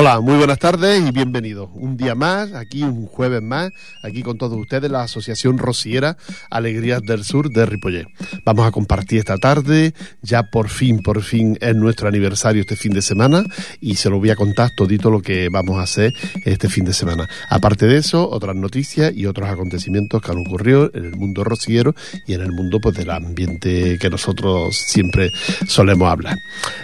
Hola, muy buenas tardes y bienvenidos. Un día más, aquí un jueves más, aquí con todos ustedes la Asociación Rociera Alegrías del Sur de Ripollet. Vamos a compartir esta tarde, ya por fin, por fin es nuestro aniversario este fin de semana y se lo voy a contar todito lo que vamos a hacer este fin de semana. Aparte de eso, otras noticias y otros acontecimientos que han ocurrido en el mundo rociero y en el mundo pues del ambiente que nosotros siempre solemos hablar.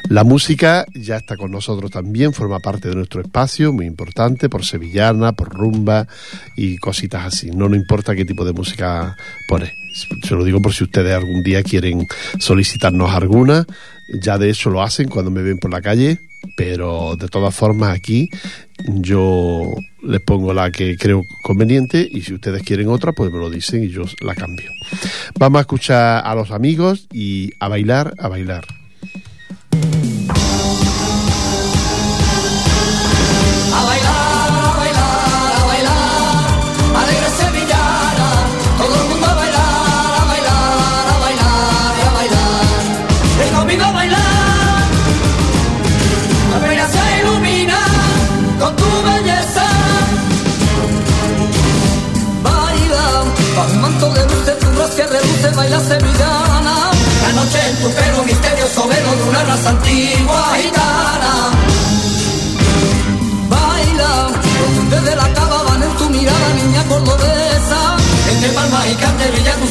La música ya está con nosotros también, forma parte de nuestro espacio, muy importante, por sevillana, por rumba y cositas así. No nos importa qué tipo de música pone. Se lo digo por si ustedes algún día quieren solicitarnos alguna. Ya de hecho lo hacen cuando me ven por la calle, pero de todas formas aquí yo les pongo la que creo conveniente y si ustedes quieren otra, pues me lo dicen y yo la cambio. Vamos a escuchar a los amigos y a bailar, a bailar.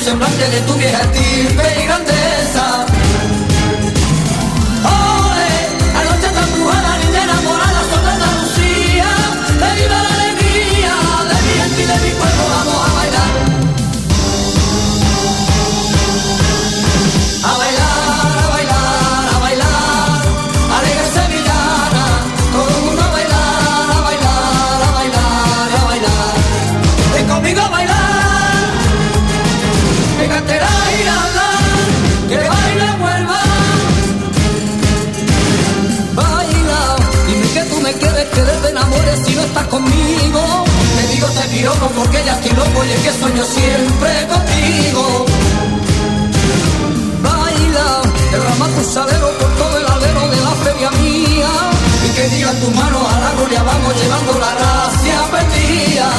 Semblante de tu vieja estirpe Digo te piropo porque ya estoy loco y es que sueño siempre contigo baila, derrama tu salero por todo el alero de la feria mía. Y que digan tus manos a la gloria, vamos llevando la gracia perdida.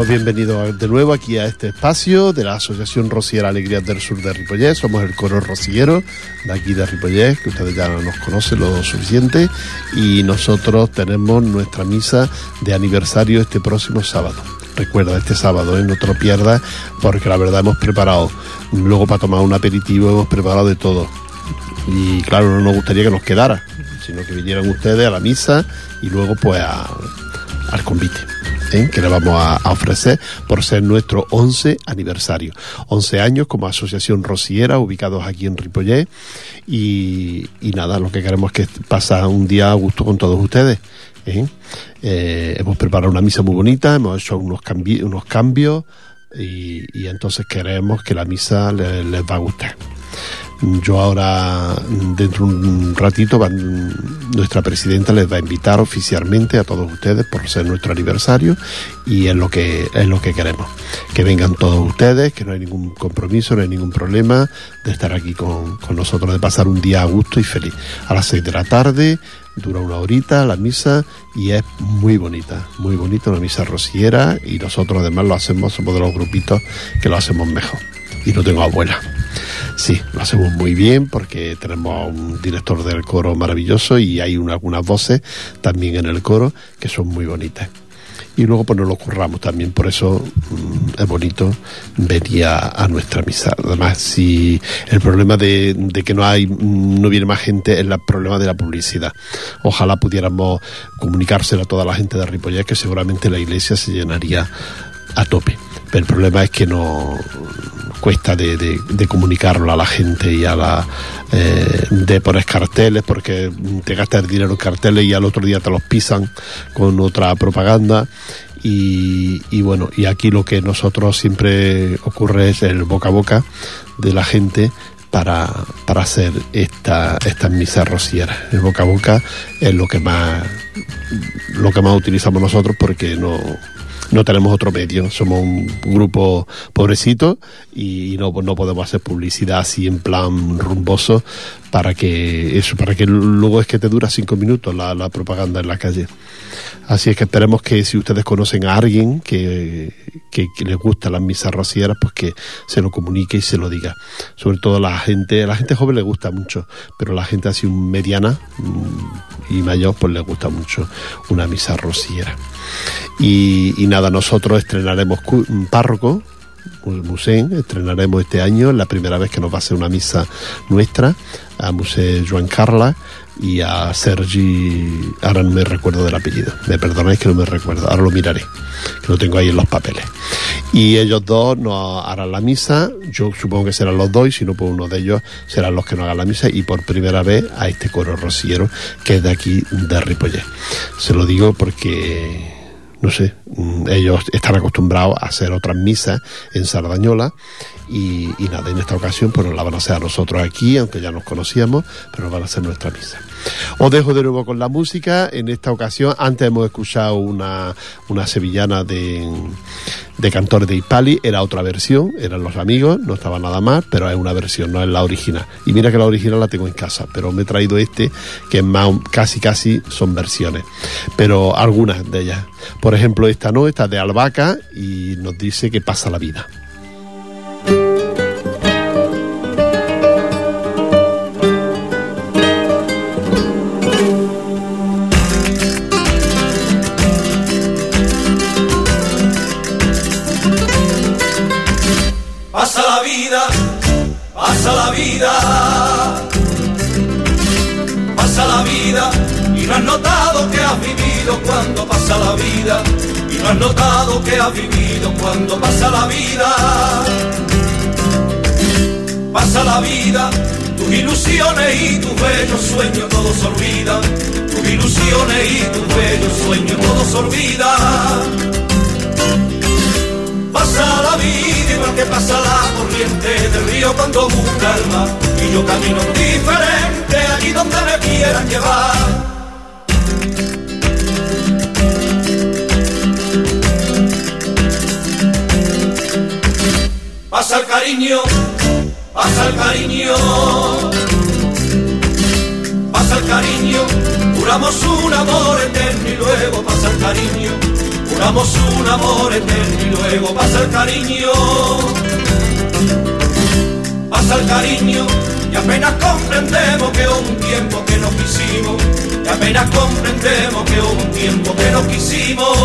Pues bienvenido de nuevo aquí a este espacio de la Asociación Rociera Alegrías del Sur de Ripollés. Somos el coro rociero de aquí de Ripollés, que ustedes ya nos conocen lo suficiente. Y nosotros tenemos nuestra misa de aniversario este próximo sábado. recuerda este sábado, ¿eh? no te lo pierdas, porque la verdad hemos preparado, luego para tomar un aperitivo hemos preparado de todo. Y claro, no nos gustaría que nos quedara, sino que vinieran ustedes a la misa y luego pues al convite. Que le vamos a, ofrecer por ser nuestro 11 aniversario. 11 años como asociación rociera, ubicados aquí en Ripollet. Y, y nada, lo que queremos es que pasar un día a gusto con todos ustedes. ¿eh? Eh, hemos preparado una misa muy bonita, hemos hecho unos, cambi- unos cambios y, y entonces queremos que la misa le- les va a gustar. Yo ahora, dentro de un ratito, nuestra presidenta les va a invitar oficialmente a todos ustedes por ser nuestro aniversario y es lo que es lo que queremos. Que vengan todos ustedes, que no hay ningún compromiso, no hay ningún problema de estar aquí con, con nosotros, de pasar un día a gusto y feliz. A las seis de la tarde, dura una horita la misa y es muy bonita, muy bonita, una misa rociera y nosotros además lo hacemos, somos de los grupitos que lo hacemos mejor. Y no tengo abuela. Sí, lo hacemos muy bien porque tenemos a un director del coro maravilloso y hay una- algunas voces también en el coro que son muy bonitas. Y luego pues nos lo curramos también, por eso mm, es bonito venir a, a nuestra misa. Además, si el problema de, que no hay, no viene más gente es el problema de la publicidad. Ojalá pudiéramos comunicárselo a toda la gente de Ripollet que seguramente la iglesia se llenaría a tope. Pero el problema es que no cuesta de, de- comunicarlo a la gente y a la eh, de poner carteles porque te gastas dinero en carteles y al otro día te los pisan con otra propaganda y, y bueno y aquí lo que nosotros siempre ocurre es el boca a boca de la gente para, para hacer esta, estas misas rocieras. El boca a boca es lo que más lo que más utilizamos nosotros porque no, no tenemos otro medio. Somos un grupo pobrecito y no, no podemos hacer publicidad así en plan rumboso para que eso, para que luego es que te dura cinco minutos la, propaganda en la calle. Así es que esperemos que si ustedes conocen a alguien que, que, les gusta las misas rocieras, pues que se lo comunique y se lo diga. Sobre todo la gente, a la gente joven le gusta mucho, pero la gente así mediana mm, y mayor, pues le gusta mucho una misa rociera. Y nada, nosotros estrenaremos un párroco, mu- Musén, estrenaremos este año, la primera vez que nos va a hacer una misa nuestra, a Musé Joan Carla y a Sergi, ahora no me recuerdo del apellido, me perdonáis que no me recuerdo, ahora lo miraré, que lo tengo ahí en los papeles. Y ellos dos nos harán la misa, yo supongo que serán los dos, y si no, pues uno de ellos serán los que nos hagan la misa, y por primera vez a este coro rociero que es de aquí, de Ripollet. Se lo digo porque no sé, mm, ellos están acostumbrados a hacer otras misas en Sardañola y, nada, en esta ocasión pues nos la van a hacer a nosotros aquí, aunque ya nos conocíamos, pero nos van a hacer nuestra misa. Os dejo de nuevo con la música, en esta ocasión, antes hemos escuchado una, una sevillana de, de Cantores de Hispali, era otra versión, eran los amigos, no estaba nada más, pero es una versión, no es la original. Y mira que la original la tengo en casa, pero me he traído este, que es más, casi casi son versiones, pero algunas de ellas. Por ejemplo, esta no, esta de Albaca y nos dice que pasa la vida. Pasa la vida y no has notado que has vivido cuando pasa la vida y no has notado que has vivido cuando pasa la vida. Pasa la vida, tus ilusiones y tus bellos sueños todos se olvidan, tus ilusiones y tus bellos sueños todos se olvidan. Pasa la vida igual que pasa la corriente del río cuando busca el mar. Y yo camino diferente allí donde me quieran llevar. Pasa el cariño, pasa el cariño, pasa el cariño, juramos un amor eterno y luego pasa el cariño, juramos un amor eterno y luego pasa el cariño, pasa el cariño y apenas comprendemos que un tiempo que nos quisimos, y apenas comprendemos que un tiempo que nos quisimos.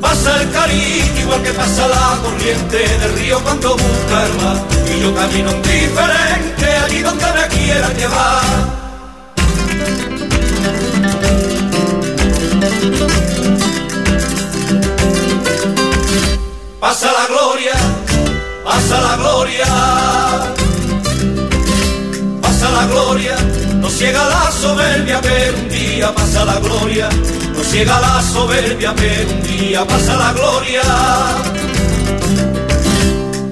Pasa el cariño igual que pasa la corriente del río cuando busca el mar. Y yo camino indiferente allí donde me quieran llevar. Pasa la gloria, pasa la gloria, pasa la gloria, no ciega la soberbia, pero un día pasa la gloria, no ciega la soberbia, pero un día pasa la gloria,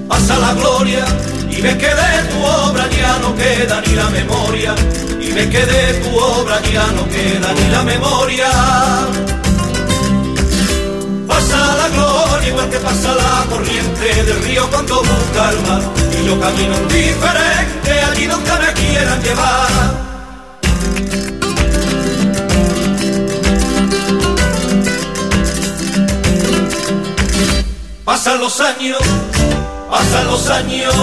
pasa la gloria, y ve que de tu obra ya no queda ni la memoria, y ve que de tu obra ya no queda ni la memoria pasa la gloria igual que pasa la corriente del río cuando busca el mar. Y yo camino indiferente allí donde me quieran llevar. Pasan los años, pasan los años,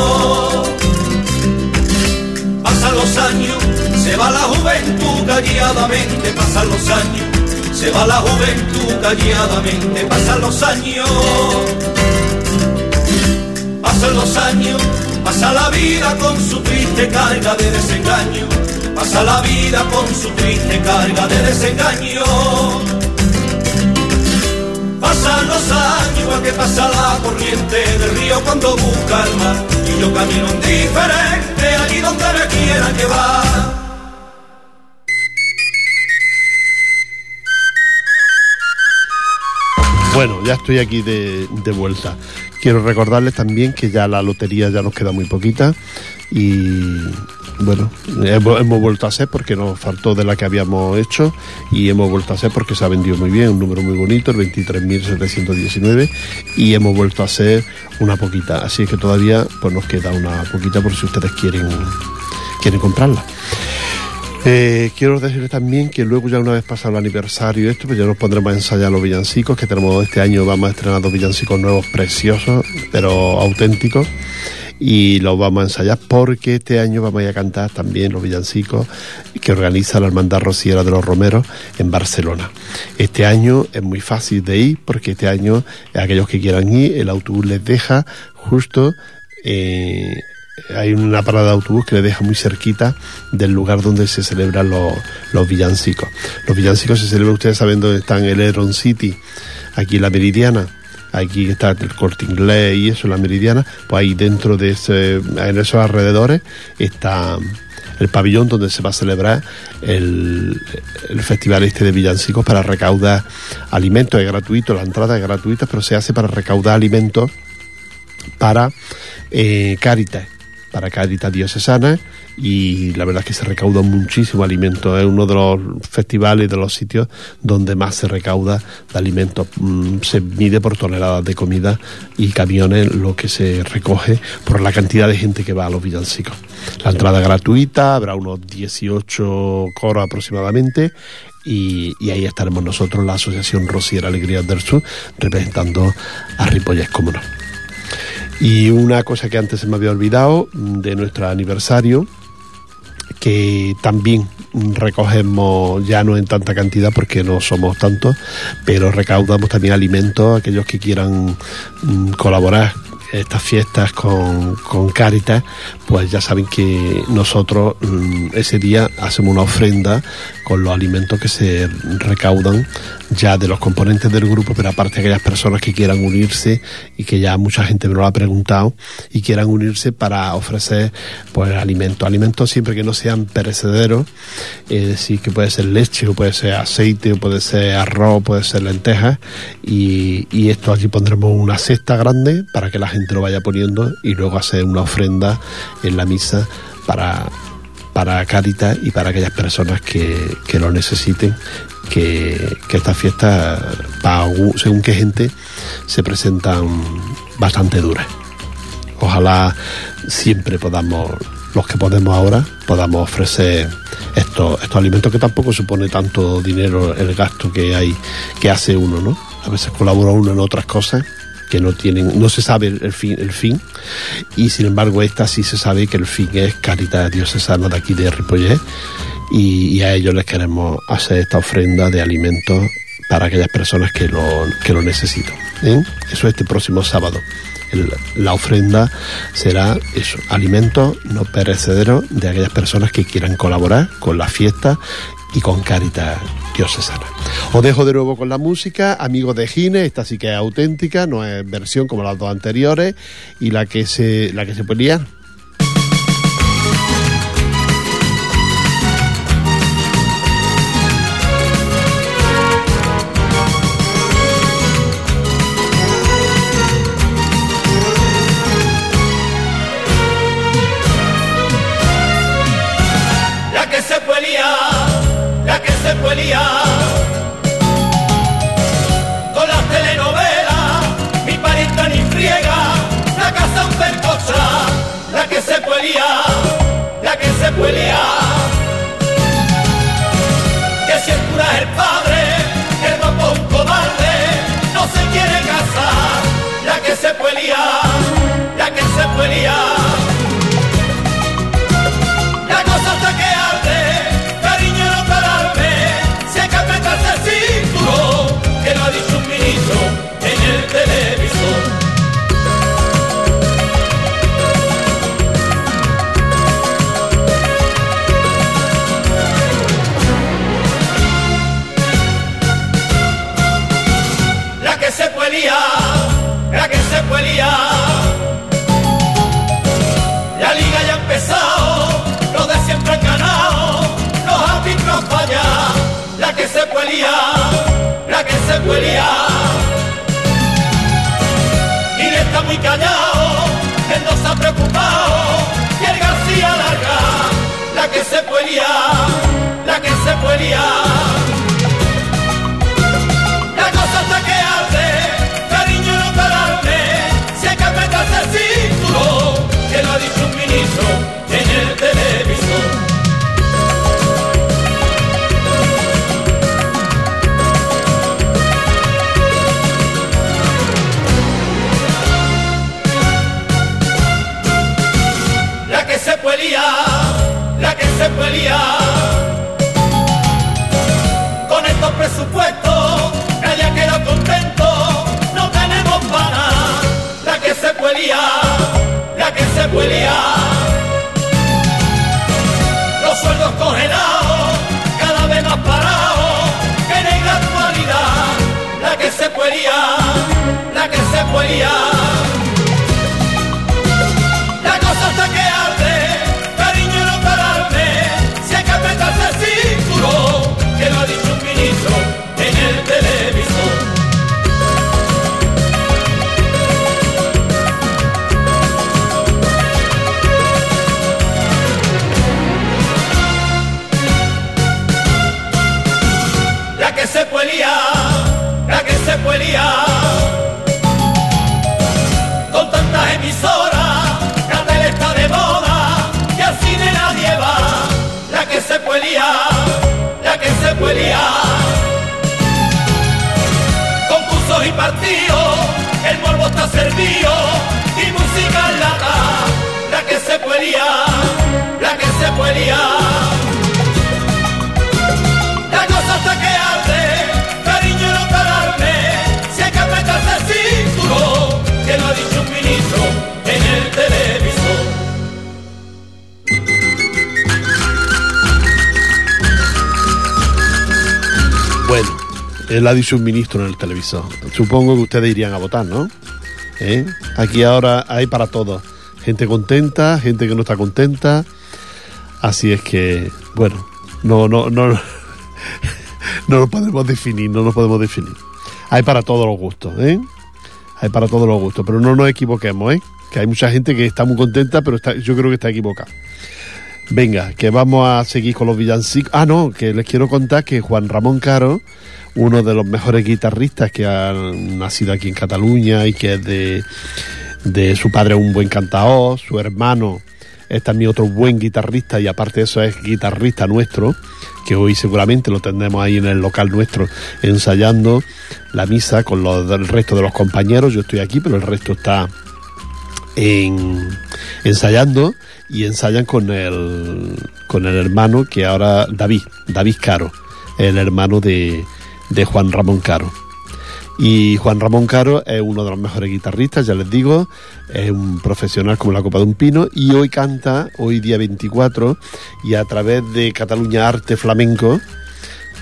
pasan los años, se va la juventud calladamente, pasan los años se va la juventud calladamente, pasan los años, pasan los años, pasa la vida con su triste carga de desengaño, pasa la vida con su triste carga de desengaño. Pasan los años igual que pasa la corriente del río cuando busca el mar, y yo camino indiferente allí donde me quieran llevar. Bueno, ya estoy aquí de, vuelta. Quiero recordarles también que ya la lotería ya nos queda muy poquita y bueno, hemos, hemos, vuelto a hacer porque nos faltó de la que habíamos hecho y hemos vuelto a hacer porque se ha vendido muy bien, un número muy bonito, el 23.719 y hemos vuelto a hacer una poquita, así que todavía pues nos queda una poquita por si ustedes quieren, quieren comprarla. Eh, quiero decirles también que luego ya una vez pasado el aniversario esto, pues ya nos pondremos a ensayar los villancicos, que tenemos este año, vamos a estrenar dos villancicos nuevos preciosos, pero auténticos, y los vamos a ensayar porque este año vamos a, ir a cantar también los villancicos que organiza la Hermandad Rociera de los Romeros en Barcelona. Este año es muy fácil de ir porque este año aquellos que quieran ir, el autobús les deja justo... Eh, hay una parada de autobús que le deja muy cerquita del lugar donde se celebran los, los villancicos. Los villancicos se celebran, ustedes saben dónde están el Eron City, aquí en la Meridiana, aquí está el corte inglés y eso, la Meridiana, pues ahí dentro de ese, en esos alrededores está el pabellón donde se va a celebrar el, festival este de villancicos para recaudar alimentos, es gratuito, la entrada es gratuita, pero se hace para recaudar alimentos para eh, Cáritas para Cáritas Diocesana y la verdad es que se recauda muchísimo alimento. Es uno de los festivales, de los sitios donde más se recauda de alimentos. Mm, se mide por toneladas de comida y camiones lo que se recoge por la cantidad de gente que va a los villancicos. La entrada gratuita, habrá unos 18 coros aproximadamente. Y, ahí estaremos nosotros, la Asociación Rosiera Alegría del Sur, representando a Ripollés, como no. Y una cosa que antes se me había olvidado de nuestro aniversario, que también recogemos ya no en tanta cantidad porque no somos tantos, pero recaudamos también alimentos aquellos que quieran mm, colaborar estas fiestas con, con pues ya saben que nosotros mmm, ese día hacemos una ofrenda con los alimentos que se recaudan ya de los componentes del grupo, pero aparte aquellas personas que quieran unirse y que ya mucha gente me lo ha preguntado y quieran unirse para ofrecer pues alimentos, alimentos siempre que no sean perecederos, es decir, que puede ser leche o puede ser aceite o puede ser arroz, puede ser lentejas y, y esto aquí pondremos una cesta grande para que la gente lo vaya poniendo y luego hacer una ofrenda en la misa para para Cáritas y para aquellas personas que, que lo necesiten que, que estas fiestas, según qué gente, se presentan bastante duras. Ojalá siempre podamos, los que podemos ahora, podamos ofrecer estos, estos alimentos que tampoco supone tanto dinero el gasto que hay, que hace uno, ¿no? A veces colabora uno en otras cosas que no tienen, no se sabe el fin, el fin, y sin embargo esta sí se sabe que el fin es Caritas Diocesana de aquí de Ripollet, y, y, a ellos les queremos hacer esta ofrenda de alimentos para aquellas personas que lo, que lo necesitan. ¿eh? Eso este próximo sábado. La ofrenda será eso, alimentos no perecederos de aquellas personas que quieran colaborar con la fiesta y con Caritas Diocesana. Os dejo de nuevo con la música, amigos de Gine, esta sí que es auténtica, no es versión como las dos anteriores y la que se, la que se puede liar. Y está muy callado, él no se ha preocupado, y el García larga, la que se puede liar, la que se puede se liar con estos presupuestos, nadie queda contento, no tenemos para la que se liar, la que se liar. Los sueldos congelados, cada vez más parados, que en la actualidad, la que se liar, la que se puede él ha dicho un ministro en el televisor. Supongo que ustedes irían a votar, ¿no? ¿Eh? Aquí ahora hay para todos. Gente contenta, gente que no está contenta. Así es que, bueno, no, no, no, no lo podemos definir, no lo podemos definir. Hay para todos los gustos, ¿eh? Hay para todos los gustos, pero no nos equivoquemos, ¿eh? Que hay mucha gente que está muy contenta, pero está, yo creo que está equivocada. Venga, que vamos a seguir con los villancicos. Ah, no, que les quiero contar que Juan Ramón Caro, uno de los mejores guitarristas que han nacido aquí en Cataluña y que es de, de su padre un buen cantador, su hermano es también otro buen guitarrista y aparte de eso es guitarrista nuestro, que hoy seguramente lo tendremos ahí en el local nuestro ensayando la misa con los del resto de los compañeros. Yo estoy aquí, pero el resto está en, ensayando y ensayan con el con el hermano que ahora David David Caro el hermano de, de Juan Ramón Caro. Y Juan Ramón Caro es uno de los mejores guitarristas, ya les digo, es un profesional como la copa de un pino y hoy canta, hoy día 24, y a través de Cataluña Arte Flamenco,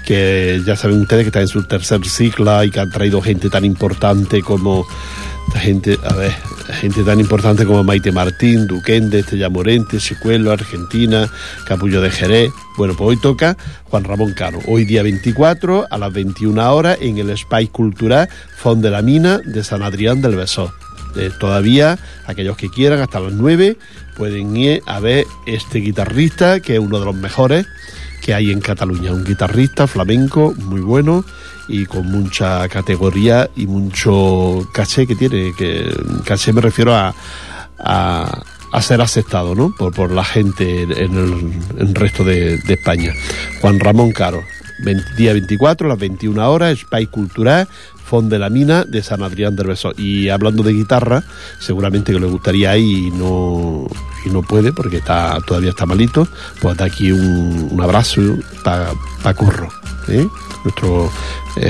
que ya saben ustedes que está en su tercer ciclo y que han traído gente tan importante como gente, a ver, gente tan importante como Maite Martín, Duquende, Estella Morente, Secuelo, Argentina, Capullo de Jerez. Bueno, pues hoy toca Juan Ramón Caro. Hoy día 24 a las 21 horas en el Spy Cultural Fond de la Mina de San Adrián del Besó. Eh, todavía, aquellos que quieran, hasta las 9, pueden ir a ver este guitarrista, que es uno de los mejores que hay en Cataluña. Un guitarrista flamenco muy bueno y con mucha categoría y mucho caché que tiene, que caché me refiero a, a, ser aceptado ¿no? por, por la gente en el, en resto de, de España. Juan Ramón Caro, 20 día 24, a las 21 horas, Spy Cultural, Fond de la Mina de San Adrián del Besó. Y hablando de guitarra, seguramente que le gustaría ir y no, y no puede porque está todavía está malito, pues da aquí un, un abrazo para pa Curro, ¿eh? nuestro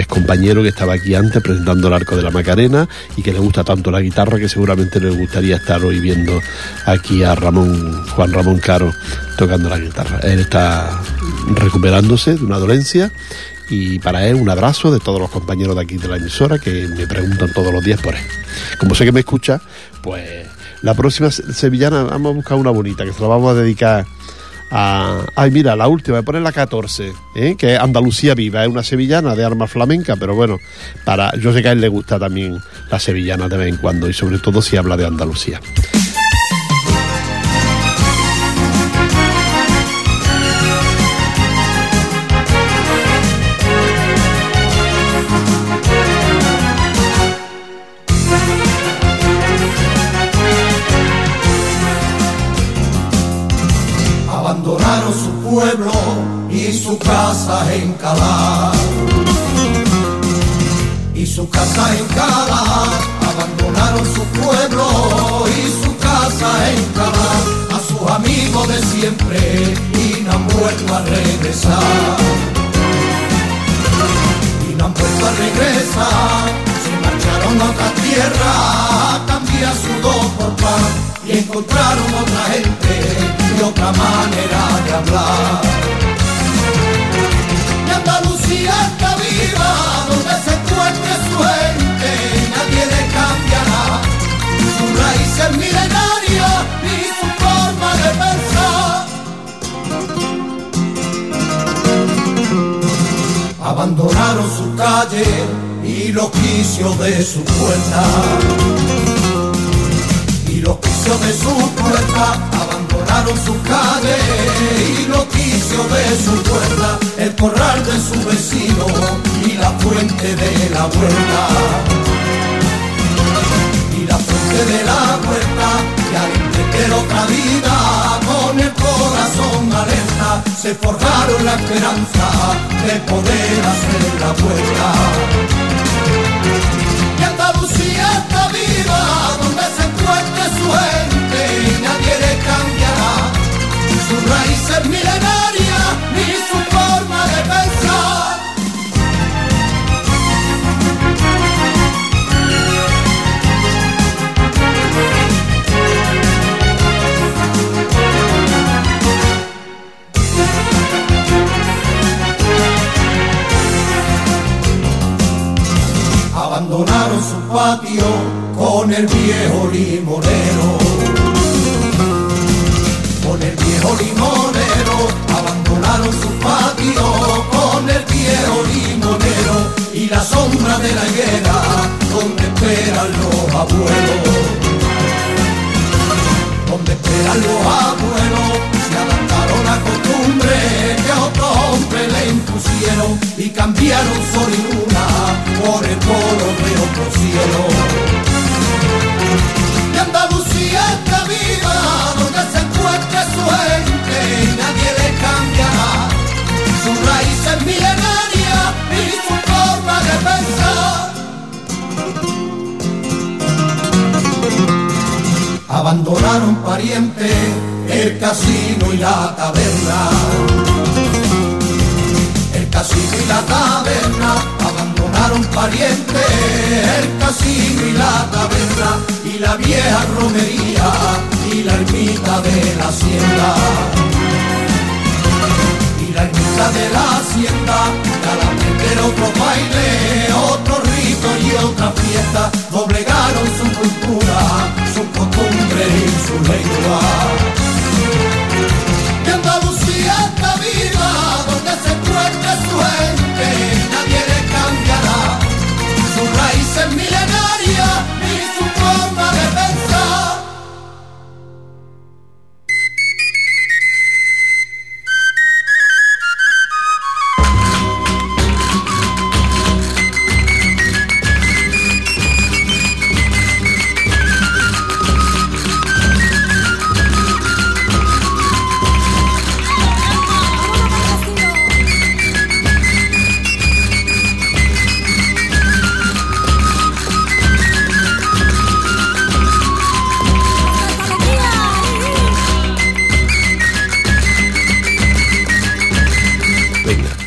compañero que estaba aquí antes presentando el arco de la Macarena y que le gusta tanto la guitarra que seguramente le gustaría estar hoy viendo aquí a Ramón, Juan Ramón Caro tocando la guitarra. Él está recuperándose de una dolencia y para él un abrazo de todos los compañeros de aquí de la emisora que me preguntan todos los días por él. Como sé que me escucha, pues la próxima se- sevillana vamos a buscar una bonita que se la vamos a dedicar a... Ay, mira, la última, voy a poner la 14, ¿eh? que es Andalucía Viva, es una sevillana de arma flamenca, pero bueno, para yo sé que a él le gusta también la sevillana de vez en cuando y sobre todo si habla de Andalucía. Y no han vuelto a regresar. Se marcharon a otra tierra a cambiar su dos por paz. Y encontraron otra gente y otra manera de hablar. Y Andalucía está viva, donde se encuentre su gente, nadie le cambiará. Sus raíces milenarias y su forma de pensar. Abandonaron su calle y los quicios de su puerta. Y los quicios de su puerta abandonaron su calle y los quicios de su puerta el corral de su vecino y la fuente de la huerta. Y la fuente de la huerta y al emprender otra vida corazón alerta se forjaron la esperanza de poder hacer la vuelta y Andalucía está viva, donde se encuentre su gente y nadie le cambiará sus raíces milenarias ni su forma de pensar. Abandonaron su patio con el viejo limonero. Con el viejo limonero, abandonaron su patio con el viejo limonero y la sombra de la higuera donde esperan los abuelos. Donde esperan los abuelos, costumbre que otros hombres le impusieron y cambiaron sol y luna por el color de otro cielo. Y Andalucía está viva, donde se encuentre su gente y nadie le cambiará sus raíces milenarias Abandonaron parientes, el casino y la taberna. El casino y la taberna quedaron parientes el casino y la taberna y la vieja romería y la ermita de la hacienda. Y la ermita de la hacienda, cada meter otro baile, otro rito y otra fiesta, doblegaron su cultura, su costumbre y su lengua.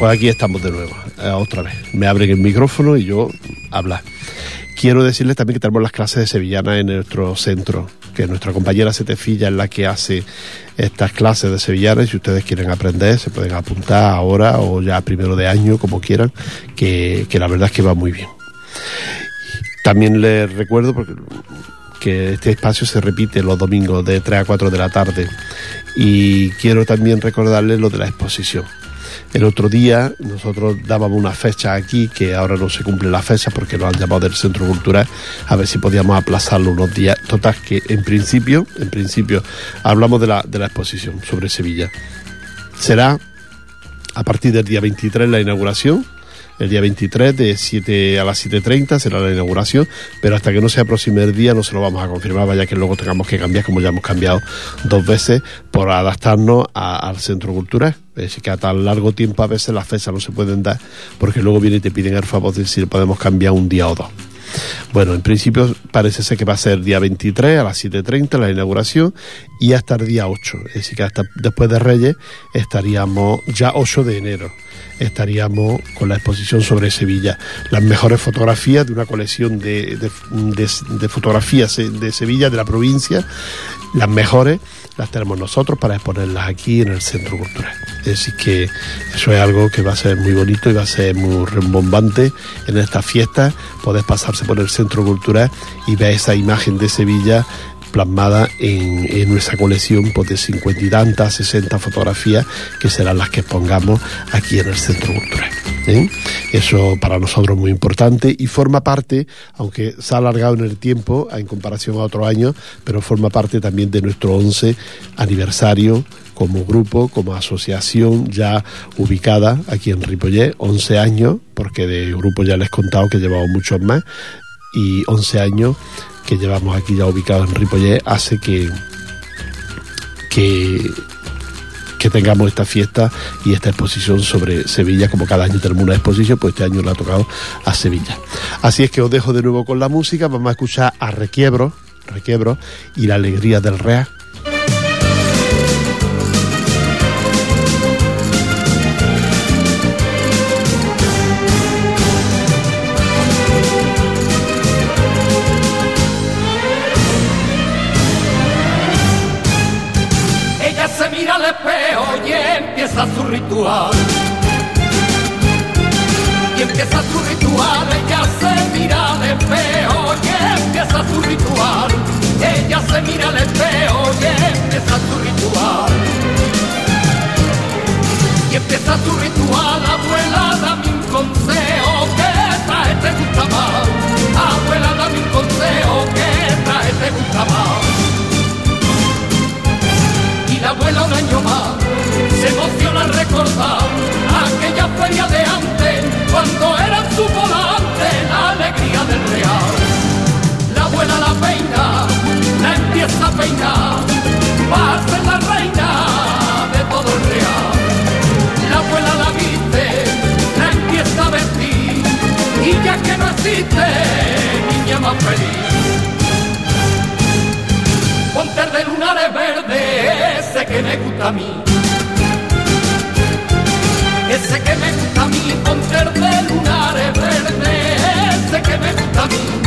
Pues aquí estamos de nuevo, eh, otra vez. Me abren el micrófono y yo hablar. Quiero decirles también que tenemos las clases de sevillana en nuestro centro, que nuestra compañera Setefilla es la que hace estas clases de sevillana si ustedes quieren aprender se pueden apuntar ahora o ya primero de año, como quieran, que, que la verdad es que va muy bien. También les recuerdo porque que este espacio se repite los domingos de 3 a 4 de la tarde y quiero también recordarles lo de la exposición. El otro día nosotros dábamos una fecha aquí, que ahora no se cumple la fecha porque nos han llamado del Centro Cultural, a ver si podíamos aplazarlo unos días. Total, que en principio, en principio, hablamos de la, de la exposición sobre Sevilla. Será a partir del día 23 la inauguración, el día 23 de 7 a las 7.30 será la inauguración, pero hasta que no se aproxime el día no se lo vamos a confirmar, vaya que luego tengamos que cambiar, como ya hemos cambiado dos veces, por adaptarnos a- al centro cultural. Es que a tan largo tiempo a veces las fechas no se pueden dar, porque luego vienen y te piden el favor de si podemos cambiar un día o dos. Bueno, en principio parece ser que va a ser día 23 a las 7.30 la inauguración y hasta el día 8. Es decir, que hasta después de Reyes estaríamos ya 8 de enero. Estaríamos con la exposición sobre Sevilla. Las mejores fotografías de una colección de fotografías de Sevilla, de la provincia. Las mejores las tenemos nosotros para exponerlas aquí en el Centro Cultural. Decir, que eso es algo que va a ser muy bonito y va a ser muy rembombante en esta fiesta. Podés pasarse por el Centro Cultural y ver esa imagen de Sevilla plasmada en, en nuestra colección pues, de 50 y tantas, 60 fotografías que serán las que expongamos aquí en el Centro Cultural. ¿eh? Eso para nosotros es muy importante y forma parte, aunque se ha alargado en el tiempo en comparación a otros años, pero forma parte también de nuestro 11 aniversario como grupo, como asociación ya ubicada aquí en Ripollet, 11 años, porque de grupo ya les he contado que llevamos muchos más, y 11 años que llevamos aquí ya ubicados en Ripollet hace que, que, tengamos esta fiesta y esta exposición sobre Sevilla, como cada año tenemos una exposición, pues este año le ha tocado a Sevilla. Así es que os dejo de nuevo con la música, vamos a escuchar a Requiebro, Requiebro y la alegría del Real. La empieza a peinar, va a ser la reina de todo el real. La abuela la viste, la empieza a vestir y ya que no existe niña más feliz. Ponte de lunares verde, ese que me gusta a mí. Ese que me gusta a mí, ponte de lunares verde, feria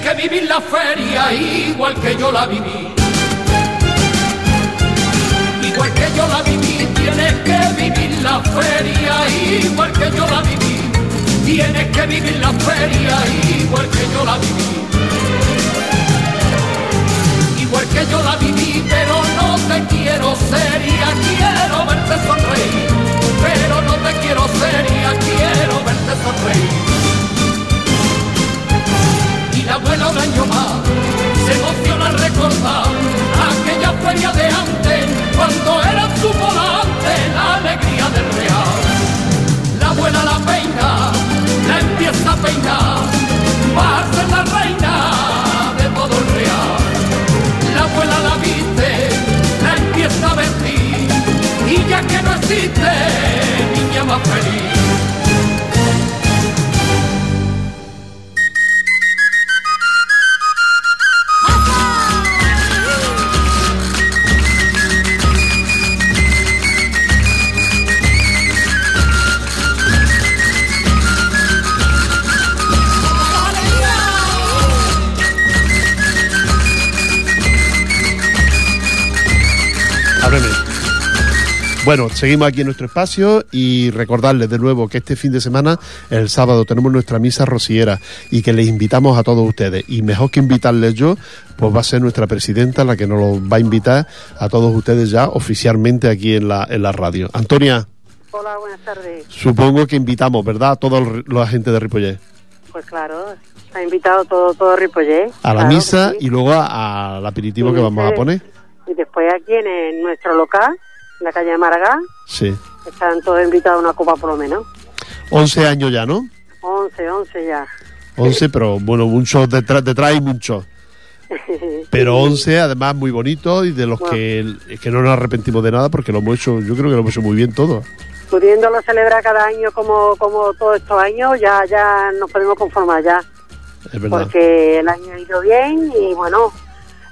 que vivir la feria igual que yo la viví. Igual que yo la viví, tienes que vivir la feria igual que yo la viví. Tienes que vivir la feria igual que yo la viví. Igual que yo la viví, pero no te quiero seria, quiero verte sonreír. Pero no te quiero seria, quiero verte sonreír la abuela un año más se emociona al recordar aquella feria de antes cuando era su volante la alegría del real. La abuela la peina, la empieza a peinar, va a ser la reina de todo el real. La abuela la viste, la empieza a vestir y ya que no existe niña más feliz. Bueno, seguimos aquí en nuestro espacio y recordarles de nuevo que este fin de semana, el sábado, tenemos nuestra misa rociera y que les invitamos a todos ustedes. Y mejor que invitarles yo, pues va a ser nuestra presidenta la que nos lo va a invitar a todos ustedes ya oficialmente aquí en la, en la radio. Antonia, Hola, buenas tardes. supongo que invitamos, ¿verdad?, a toda la gente de Ripollet. Pues claro, ha invitado todo todo Ripollet. A la claro misa sí. y luego al aperitivo Y que vamos a poner. Y después aquí en, nuestro local, en la calle de Maragá, Sí. están todos invitados a una copa por lo menos. 11 años ya, ¿no? 11, 11 ya. 11, pero bueno, muchos detrás, detrás hay muchos. Pero 11, además, muy bonito y de los Bueno. que, es que no nos arrepentimos de nada porque lo hemos hecho, yo creo que lo hemos hecho muy bien todo. Pudiéndolo celebrar cada año como, como todos estos años, ya, ya nos podemos conformar ya. Es verdad. Porque el año ha ido bien y bueno,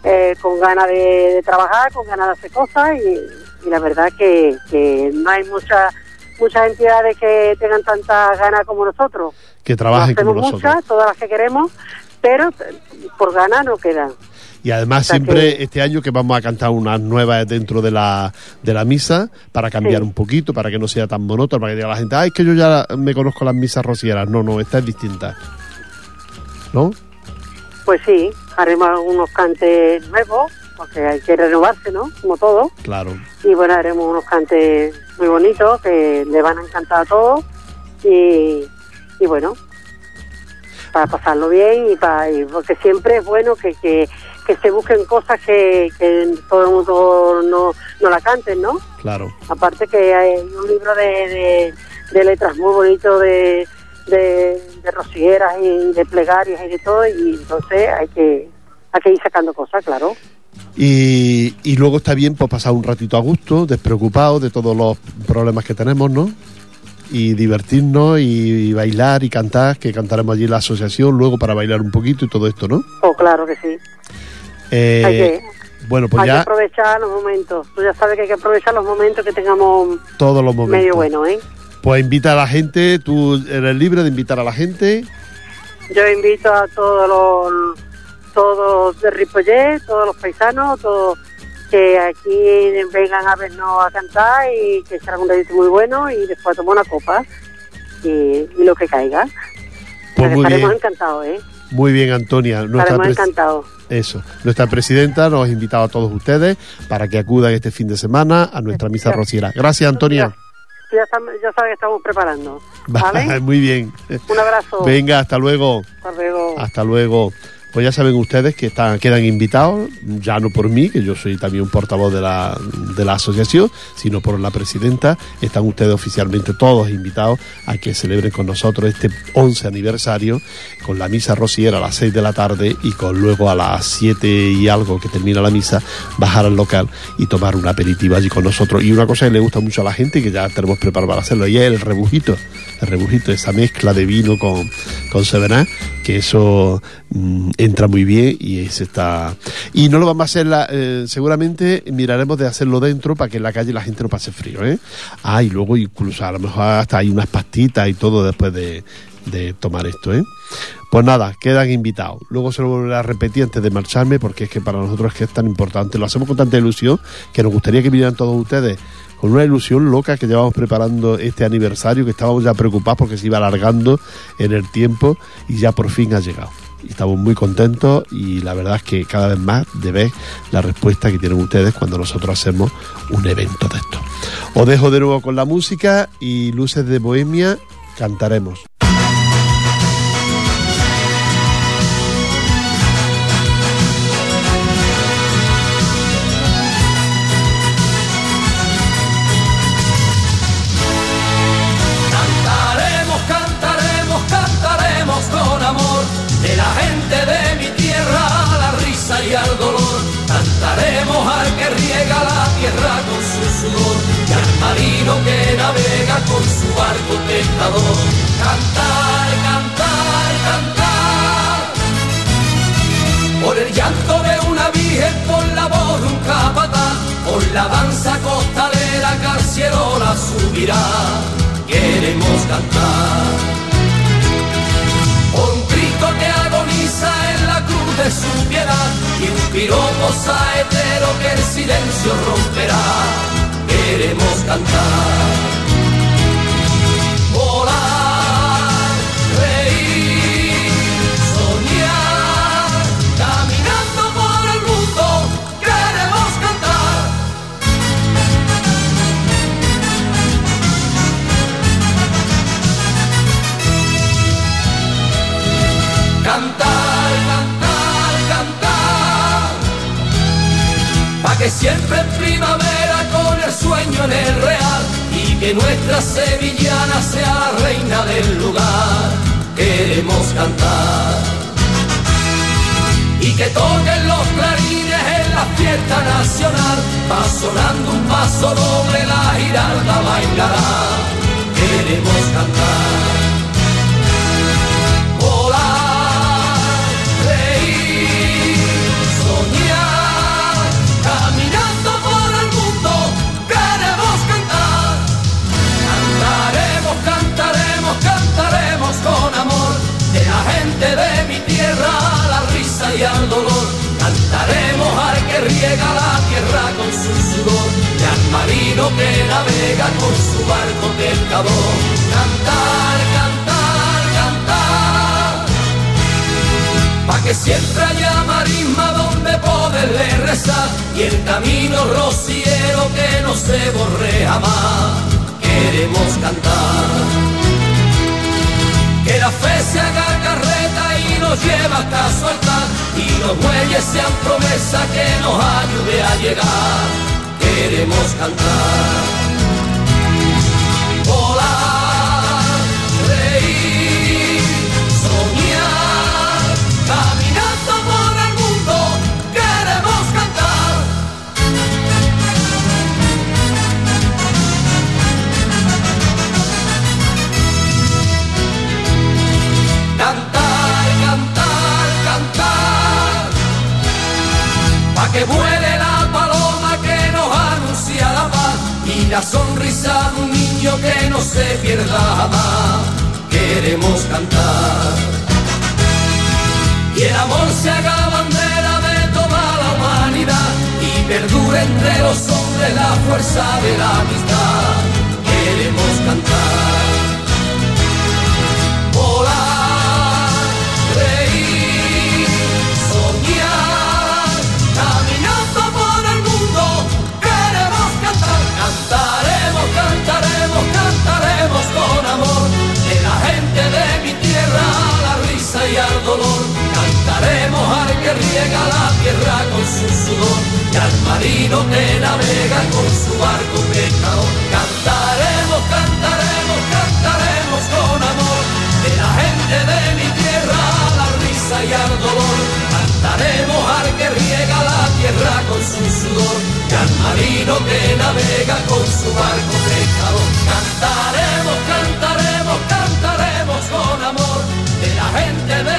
eh, con ganas de, de trabajar, con ganas de hacer cosas y, y la verdad que, que no hay muchas muchas entidades que tengan tantas ganas como nosotros. que trabajen como nosotros. muchas, todas las que queremos, pero por ganas no quedan. Y además siempre que- este año que vamos a cantar unas nuevas dentro de la, de la misa para cambiar Sí. un poquito, para que no sea tan monótono, para que diga la gente, ay, es que yo ya me conozco las misas rocieras. No, no, esta es distinta. ¿No? Pues sí, haremos algunos cantes nuevos, porque hay que renovarse, ¿no? Como todo. Claro. Y bueno, haremos unos cantes muy bonitos que le van a encantar a todos. Y, y bueno, para pasarlo bien y para y porque siempre es bueno que, que, que se busquen cosas que, que todo el mundo no, no la canten, ¿no? Claro. Aparte que hay un libro de, de, de letras muy bonito de, de, de rocieras y de plegarias y de todo, y entonces hay que, hay que ir sacando cosas, claro. Y, y luego está bien pues pasar un ratito a gusto, despreocupado de todos los problemas que tenemos, ¿no? Y divertirnos y, bailar y cantar, que cantaremos allí la asociación luego para bailar un poquito y todo esto, ¿no? Oh, claro que sí. Eh, Hay que- Bueno, pues hay que aprovechar los momentos. Tú ya sabes que hay que aprovechar los momentos que tengamos todos los momentos. medio buenos, ¿eh? Pues invita a la gente, tú eres libre de invitar a la gente. Yo invito a todos los todos de Ripollet, todos los paisanos, todos que aquí vengan a vernos a cantar y que será un ratito muy bueno y después tomar una copa y, y lo que caiga. Pues muy estaremos bien, encantados, ¿eh? muy bien, Antonia. Nuestra Estaremos encantados. Eso, nuestra presidenta nos ha invitado a todos ustedes para que acudan este fin de semana a nuestra misa rociera. Gracias, Antonia. Ya, ya sabes que estamos preparando. ¿Vale? Muy bien. Un abrazo. Venga, hasta luego. Hasta luego. Hasta luego. Pues ya saben ustedes que están, quedan invitados, ya no por mí, que yo soy también un portavoz de la, de la asociación, sino por la presidenta. Están ustedes oficialmente todos invitados a que celebren con nosotros este 11 aniversario con la misa rociera a las 6 de la tarde y con luego a las 7 y algo que termina la misa bajar al local y tomar un aperitivo allí con nosotros. Y una cosa que le gusta mucho a la gente que ya tenemos preparado para hacerlo y es el rebujito. El rebujito, esa mezcla de vino con, con Sevená, que eso mm, entra muy bien y se está y no lo vamos a hacer la- eh, seguramente miraremos de hacerlo dentro para que en la calle la gente no pase frío ¿eh? ah y luego incluso a lo mejor hasta hay unas pastitas y todo después de, de tomar esto ¿eh? pues nada quedan invitados luego se lo volveré a repetir antes de marcharme porque es que para nosotros es que es tan importante lo hacemos con tanta ilusión que nos gustaría que vinieran todos ustedes con una ilusión loca que llevamos preparando este aniversario, que estábamos ya preocupados porque se iba alargando en el tiempo y ya por fin ha llegado. Estamos muy contentos y la verdad es que cada vez más de ver la respuesta que tienen ustedes cuando nosotros hacemos un evento de esto. Os dejo de nuevo con la música y Luces de Bohemia. Cantaremos, Cantar, cantar, cantar por el llanto de una virgen, por la voz de un capataz, por la danza costalera que al cielo la subirá. Queremos cantar por un Cristo que agoniza en la cruz de su piedad y un piropo saetero que el silencio romperá. Queremos cantar. Siempre en primavera con el sueño en el real y que nuestra sevillana sea la reina del lugar. Queremos cantar. Y que toquen los clarines en la fiesta nacional. Va sonando un paso doble, la giralda bailará. Queremos cantar. Riega la tierra con su sudor al marino que navega con su barco pescador. Cantar, cantar, cantar pa' que siempre haya marisma donde poderle rezar y el camino rociero que no se borre jamás. Queremos cantar. Que la fe se haga carreta y nos lleva hasta su altar y los sean promesa que nos ayude a llegar. Queremos cantar. que vuele la paloma que nos anuncia la paz y la sonrisa de un niño que no se pierda jamás. Queremos cantar y el amor se haga bandera de toda la humanidad y perdure entre los hombres la fuerza de la amistad. Queremos cantar. Que riega la tierra con su sudor, y al marino que navega con su barco pescador, cantaremos, cantaremos, cantaremos con amor, de la gente de mi tierra a la risa y al dolor. Cantaremos al que riega la tierra con su sudor y al marino que navega con su barco pescador. Cantaremos, cantaremos, cantaremos con amor de la gente de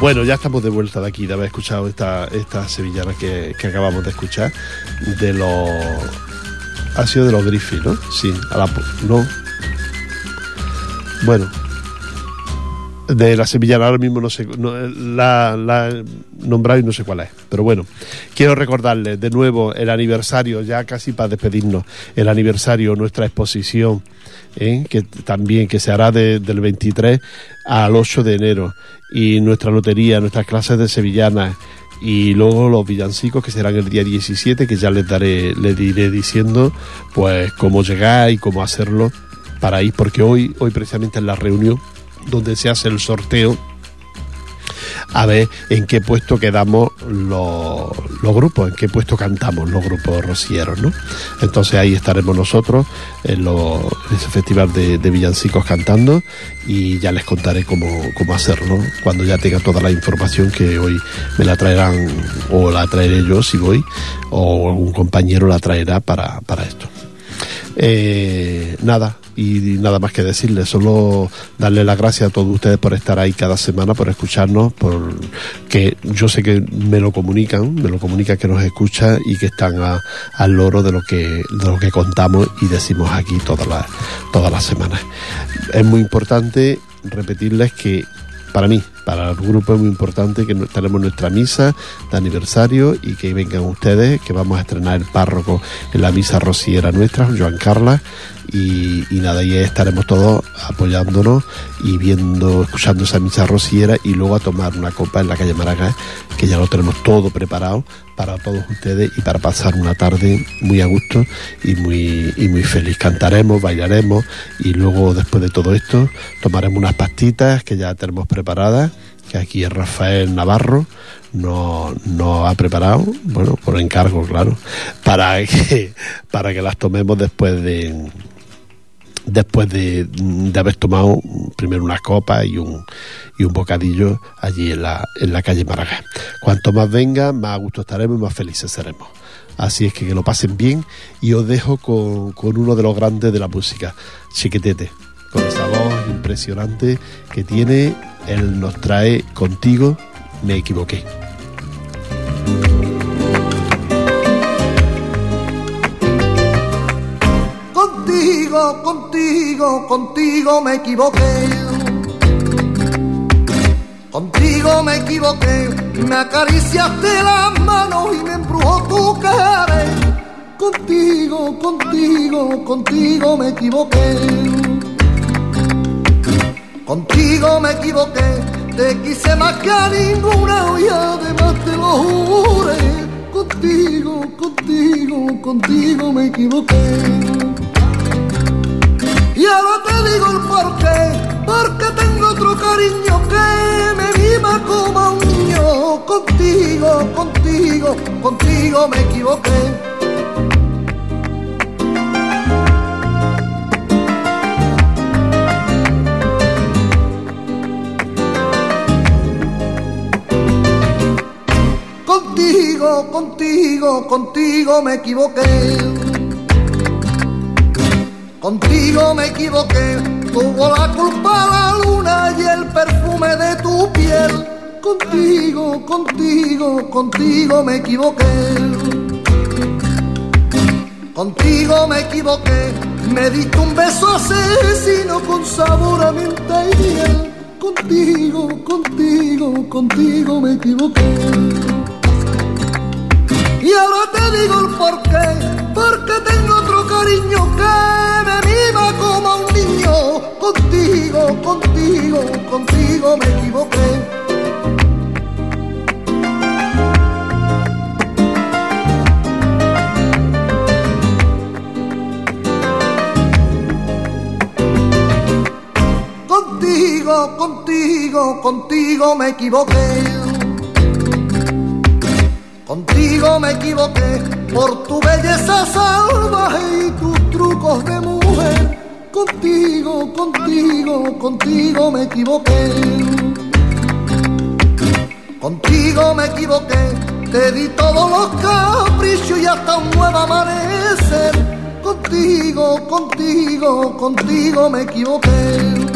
Bueno, ya estamos de vuelta de aquí, de haber escuchado esta, esta sevillana que, que acabamos de escuchar, de los... Ha sido de los Griffith, ¿no? Sí, a la... No. Bueno. De la sevillana ahora mismo no sé, no, la, la nombrado y no sé cuál es, pero bueno, quiero recordarles de nuevo el aniversario, ya casi para despedirnos, el aniversario, nuestra exposición, ¿eh? que también que se hará de- del 23 al 8 de enero y nuestra lotería, nuestras clases de sevillanas y luego los villancicos que serán el día 17 que ya les daré, les diré diciendo pues cómo llegar y cómo hacerlo para ir porque hoy, hoy precisamente en la reunión donde se hace el sorteo a ver en qué puesto quedamos los, grupos, en qué puesto cantamos los grupos rocieros, ¿no? Entonces ahí estaremos nosotros en, los- en ese festival de, de villancicos cantando y ya les contaré cómo, cómo hacerlo cuando ya tenga toda la información que hoy me la traerán o la traeré yo si voy o algún compañero la traerá para, para esto. Eh, nada, y nada más que decirles, solo darle las gracias a todos ustedes por estar ahí cada semana, por escucharnos, por que yo sé que me lo comunican, me lo comunican que nos escuchan y que están a- al loro de lo que de lo que contamos y decimos aquí todas las todas las semanas. Es muy importante repetirles que para mí, para el grupo es muy importante que tenemos nuestra misa de aniversario y que vengan ustedes, que vamos a estrenar el párroco en la misa rociera nuestra, Joan Carla, y, nada, y estaremos todos apoyándonos y viendo, escuchando esa misa rociera y luego a tomar una copa en la calle Maragall, que ya lo tenemos todo preparado para todos ustedes y para pasar una tarde muy a gusto y muy, y muy feliz. Cantaremos, bailaremos y luego después de todo esto tomaremos unas pastitas que ya tenemos preparadas, que aquí es Rafael Navarro nos no ha preparado, bueno, por encargo, claro, para que, para que las tomemos después de después de, de haber tomado primero una copa y un, bocadillo allí en la, en la calle Maragall. Cuanto más venga, más a gusto estaremos y más felices seremos. Así es que que lo pasen bien y os dejo con, con uno de los grandes de la música, Chiquetete, con esa voz impresionante que tiene, él nos trae contigo, me equivoqué. Contigo, contigo, contigo me equivoqué. Contigo me equivoqué, me acariciaste las manos y me embrujó tu cara. Contigo, contigo, contigo me equivoqué. Contigo me equivoqué, te quise más que a ninguna y además te lo juré. Contigo, contigo, contigo me equivoqué. Y ahora te digo el porqué, porque tengo otro cariño que me mima como un niño. Contigo, contigo, contigo me equivoqué. Contigo, contigo, contigo me equivoqué. Contigo me equivoqué, tuvo la culpa la luna y el perfume de tu piel. Contigo, contigo, contigo me equivoqué. Contigo me equivoqué, me diste un beso asesino con sabor a menta y miel. Contigo, contigo, contigo me equivoqué. Y ahora te digo el porqué, porque tengo otro cariño que me mima como un niño. Contigo, contigo, contigo me equivoqué. Contigo, contigo, contigo me equivoqué. Contigo me equivoqué por tu salvaje y tus trucos de mujer. Contigo, contigo, contigo me equivoqué. Contigo me equivoqué, te di todos los caprichos y hasta un nuevo amanecer. Contigo, contigo, contigo me equivoqué.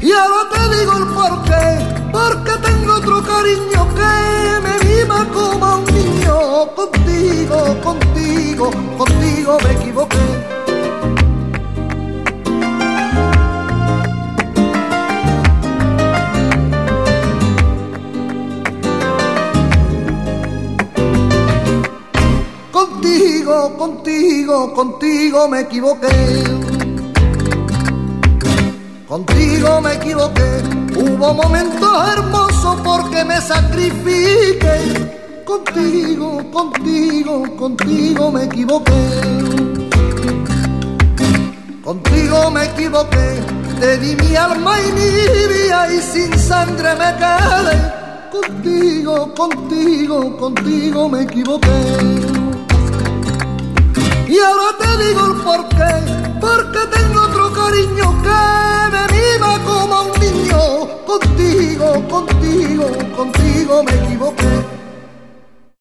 Y ahora te digo el porqué, porque tengo otro cariño que me viva como un niño. Contigo, contigo, contigo me equivoqué. Contigo, contigo, contigo me equivoqué. Contigo me equivoqué, hubo momentos hermosos porque me sacrifiqué. Contigo, contigo, contigo me equivoqué. Contigo me equivoqué, te di mi alma y mi vida y sin sangre me quedé. Contigo, contigo, contigo me equivoqué. Y ahora te digo el porqué porque tengo otro cariño que me viva como un niño. Contigo, contigo, contigo me equivoqué.